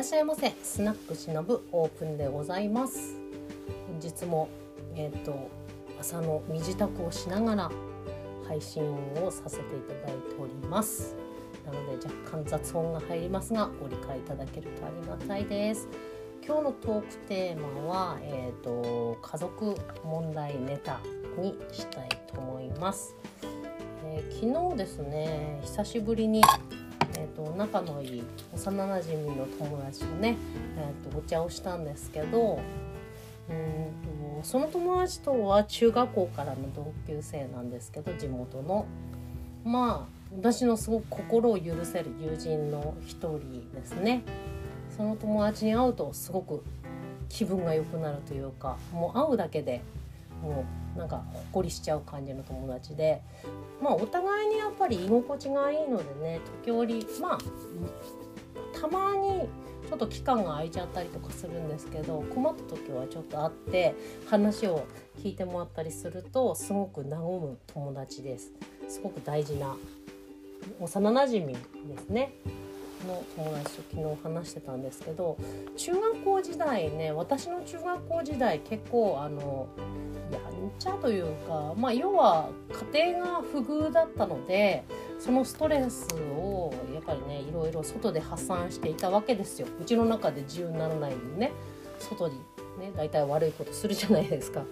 らっしゃいませ。スナックしのぶオープンでございます。本日もえっ、と朝の身支度をしながら配信をさせていただいております。なので若干雑音が入りますがご理解いただけるとありがたいです。今日のトークテーマは、えーと、家族問題ネタにしたいと思います、えー、昨日ですね久しぶりにと、仲のいい幼なじみの友達とね、えーと、お茶をしたんですけどうんとその友達とは中学校からの同級生なんですけど地元の。まあ私のすごく心を許せる友人の一人ですね。その友達に会うとすごく気分が良くなるというかもう会うだけでもうなんかほっこりしちゃう感じの友達でまあお互いにやっぱり居心地がいいのでね時折まあたまにちょっと期間が空いちゃったりとかするんですけど困った時はちょっと会って話を聞いてもらったりするとすごく和む友達です。すごく大事な幼なじみですね。の友達と昨日話してたんですけど中学校時代ね私の中学校時代結構あのやんちゃというか、まあ、要は家庭が不遇だったのでそのストレスをやっぱりねいろいろ外で発散していたわけですよ。うちの中で自由にならないんでね。外にね大体悪いことするじゃないですか。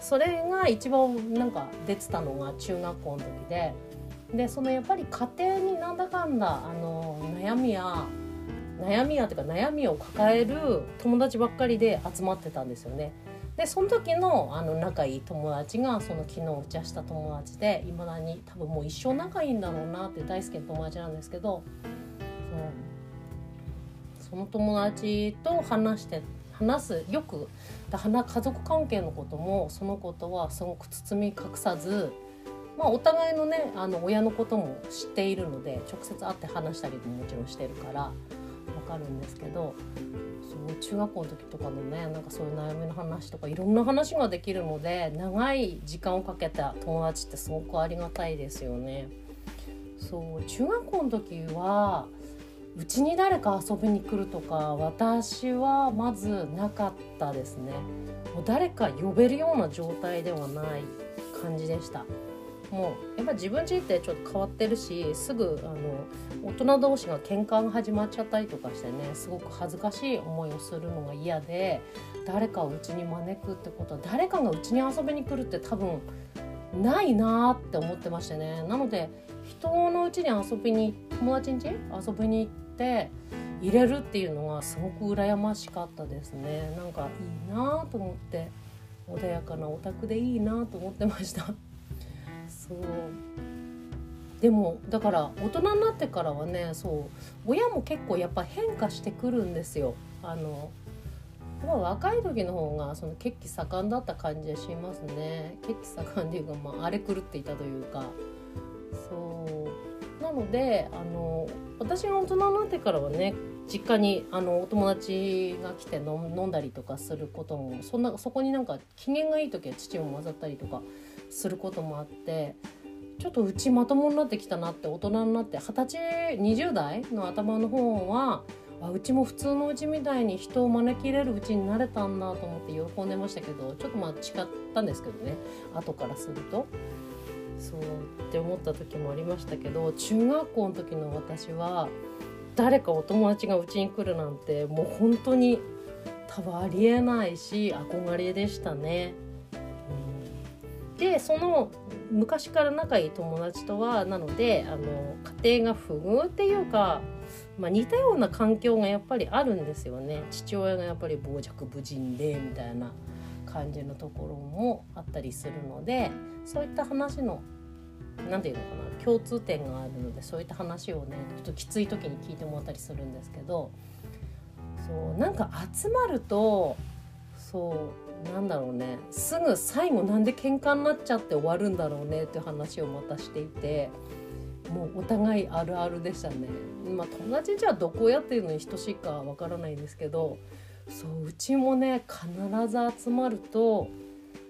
それが一番なんか出てたのが中学校の時ででそのやっぱり家庭になんだかんだあの悩みや悩みやというか悩みを抱える友達ばっかりで集まってたんですよね。でその時のあの仲いい友達がその昨日お茶した友達でいまだに多分もう一生仲いいんだろうなって大好きな友達なんですけどそその友達と話して話すよく家族関係のこともそのことはすごく包み隠さずまあ、お互いのねあの親のことも知っているので直接会って話したりももちろんしてるから分かるんですけどそう中学校の時とかのねなんかそういう悩みの話とかいろんな話ができるので長い時間をかけた友達ってすごくありがたいですよね。そう中学校の時はうちに誰か遊びに来るとか私はまずなかったですねもう誰か呼べるような状態ではない感じでしたもうやっぱ自分家ってちょっと変わってるしすぐあの大人同士が喧嘩が始まっちゃったりとかしてねすごく恥ずかしい思いをするのが嫌で誰かをうちに招くってことは誰かがうちに遊びに来るって多分ないなって思ってましてね。なので人のうちに遊びに友達ん家遊びに行って入れるっていうのがすごく羨ましかったですね。なんかいいなと思って穏やかなお宅でいいなと思ってました。そう。でもだから大人になってからはねそう。親も結構やっぱ変化してくるんですよ。あの、若い時の方がその血気盛んだった感じがしますね。血気盛んっていうか、まあ、荒れ狂っていたというか。そう。なのであの私が大人になってからはね実家にあのお友達が来て飲んだりとかすることもそんなそこになんか機嫌がいい時は父も混ざったりとかすることもあってちょっとうちまともになってきたなって大人になって二十歳20代の頭の方はあうちも普通のうちみたいに人を招き入れるうちになれたんだと思って喜んでましたけどちょっとまあ誓ったんですけどね後からすると。そうって思った時もありましたけど中学校の時の私は誰かお友達がうちに来るなんてもう本当に多分ありえないし憧れでしたね。でその昔から仲いい友達とはなのであの家庭が不遇っていうか、まあ、似たような環境がやっぱりあるんですよね。父親がやっぱり傍若無人でみたいな感じのところもあったりするのでそういった話の何て言うのかな共通点があるのでそういった話をねちょっときつい時に聞いてもらったりするんですけどそうなんか集まるとそうなんだろうねすぐ最後なんで喧嘩になっちゃって終わるんだろうねっていう話をまたしていてもうお互いあるあるでしたね。まあ、友達じゃどこやってるのに等しいかわからないんですけどそううちもね必ず集まると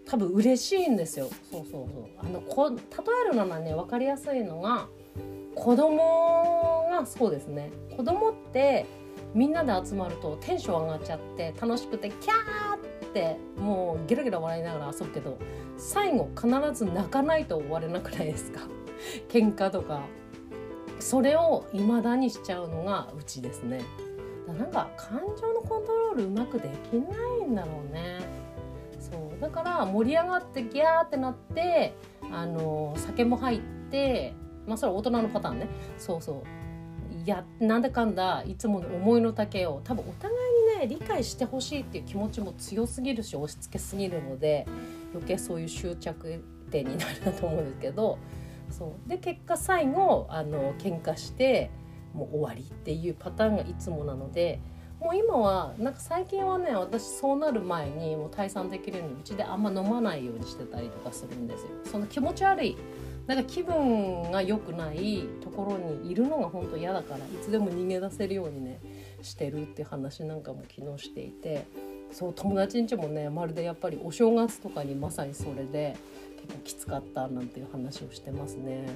多分嬉しいんですよ。そうそうそうあのこ例えるならね分かりやすいのが子供がそうですね子供ってみんなで集まるとテンション上がっちゃって楽しくてキャーってもうゲラゲラ笑いながら遊ぶけど最後必ず泣かないと終われなくないですか？喧嘩とか。それを未だにしちゃうのがうちですね。だなんか感情のコントロールうまくできないんだろうね。そう。だから盛り上がってギャーってなってあの酒も入ってまあそれは大人のパターンね。そうそう。いやなんだかんだいつもの思いの丈を多分お互い理解してほしいっていう気持ちも強すぎるし押し付けすぎるので余計そういう執着点になるなと思うんですけどそうで結果最後あの喧嘩してもう終わりっていうパターンがいつもなのでもう今はなんか最近はね私そうなる前にもう退散できるようにうちであんま飲まないようにしてたりとかするんですよ。その気持ち悪いなんか気分が良くないところにいるのが本当嫌だからいつでも逃げ出せるようにねしてるって話なんかも昨日していてそう友達んちもねまるでやっぱりお正月とかにまさにそれで結構きつかったなんていう話をしてますね。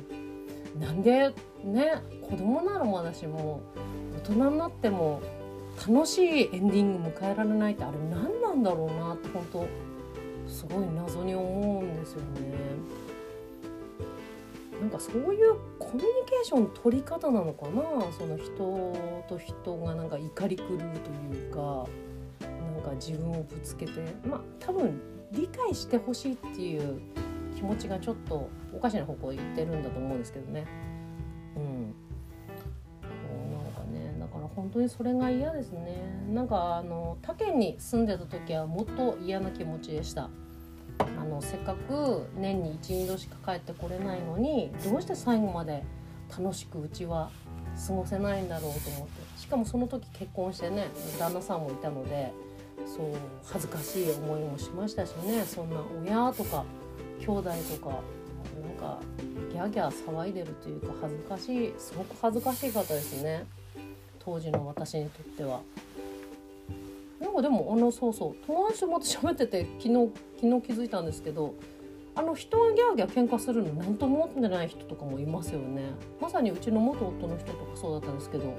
なんでね子供ならまだしも大人になっても楽しいエンディング迎えられないってあれ何なんだろうなって本当すごい謎に思うんですよね。なんかそういうコミュニケーション取り方なのかな？その人と人がなんか怒り狂うというかなんか自分をぶつけて。まあ多分理解してほしいっていう気持ちがちょっとおかしな方向に行ってるんだと思うんですけどね。うん。なんかね。だから本当にそれが嫌ですね。なんかあの他県に住んでた時はもっと嫌な気持ちでした。せっかく年に12度しか帰ってこれないのにどうして最後まで楽しくうちは過ごせないんだろうと思って。しかもその時結婚してね旦那さんもいたのでそう恥ずかしい思いもしましたしね。そんな親とか兄弟とかなんかギャーギャー騒いでるというか恥ずかしいすごく恥ずかしい方ですね。当時の私にとっては。なんかでもあのそうそう友達とまた喋ってて昨日昨日気づいたんですけどあの人がギャーギャー喧嘩するの何とも思ってない人とかもいますよね。まさにうちの元夫の人とかそうだったんですけど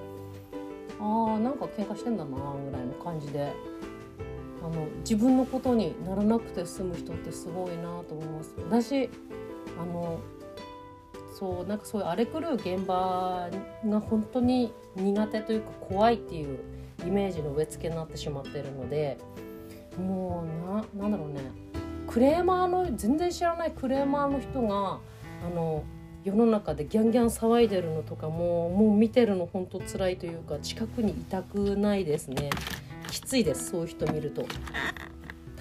あーなんか喧嘩してんだなぐらいの感じであの自分のことにならなくて済む人ってすごいなと思います。私あのそうなんかそういう荒れ狂う現場が本当に苦手というか怖いっていうイメージの植え付けになってしまってるのでもうななんだろうね。クレーマーの全然知らないクレーマーの人があの世の中でギャンギャン騒いでるのとかももう見てるの本当辛いというか近くにいたくないですね。きついですそういう人見ると。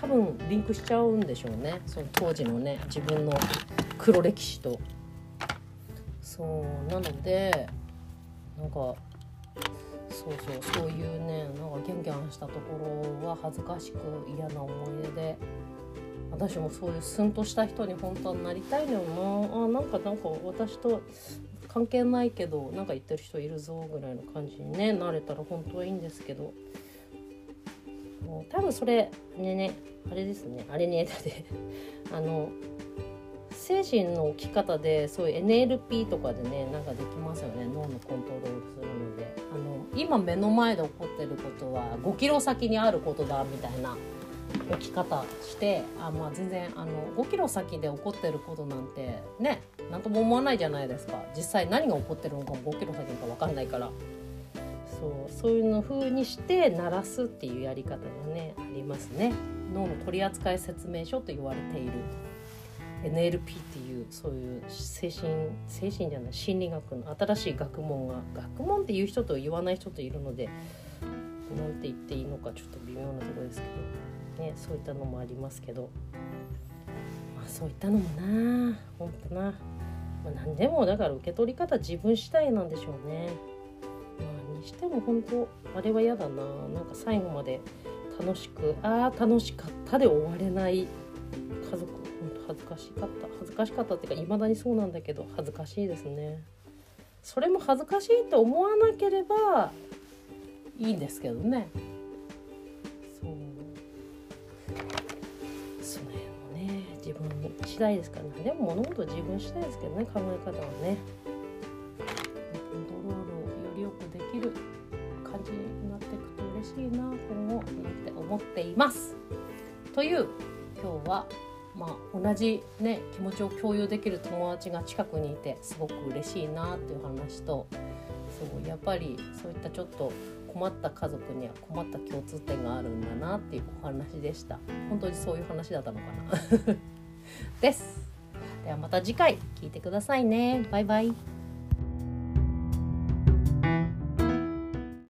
多分リンクしちゃうんでしょうね。その当時のね自分の黒歴史と。そうなのでなんかそうそうそういうねなんかギャンギャンしたところは恥ずかしく嫌な思い出で私もそういうスンとした人に本当はなりたいのよなあなんかなんか私と関係ないけどなんか言ってる人いるぞぐらいの感じにねなれたら本当はいいんですけど。多分それねねあれですねあれねだってあの精神の置き方でそういう NLP とかでねなんかできますよね。脳のコントロールするので。あの今目の前で起こってることは5キロ先にあることだみたいな置き方してあ、まあ、全然あの5キロ先で起こってることなんてね何とも思わないじゃないですか。実際何が起こってるのかも5キロ先か分かんないから。そうそういうの風にして鳴らすっていうやり方がねありますね。脳の取扱説明書と言われている。NLP っていうそういう精神精神じゃない心理学の新しい学問が学問っていう人と言わない人といるので何て言っていいのかちょっと微妙なところですけど、ね、そういったのもありますけど、まあ、そういったのもな本当な、まあ、何でもだから受け取り方自分次第なんでしょうね。まあ、にしても本当あれは嫌だな。なんか最後まで楽しくああ楽しかったで終われない家族恥ずかしかった。恥ずかしかったっていうかいまだにそうなんだけど恥ずかしいですね。それも恥ずかしいと思わなければいいんですけどね。そう。その辺もね自分次第ですからね。でも物事自分次第ですけどね考え方はね。コントロールをよりよくできる感じになって思っています。という今日はまあ、同じ、ね、気持ちを共有できる友達が近くにいてすごく嬉しいなっていう話とそうやっぱりそういったちょっと困った家族には困った共通点があるんだなっていうお話でした。本当にそういう話だったのかな？です。ではまた次回聞いてくださいね。バイバイ。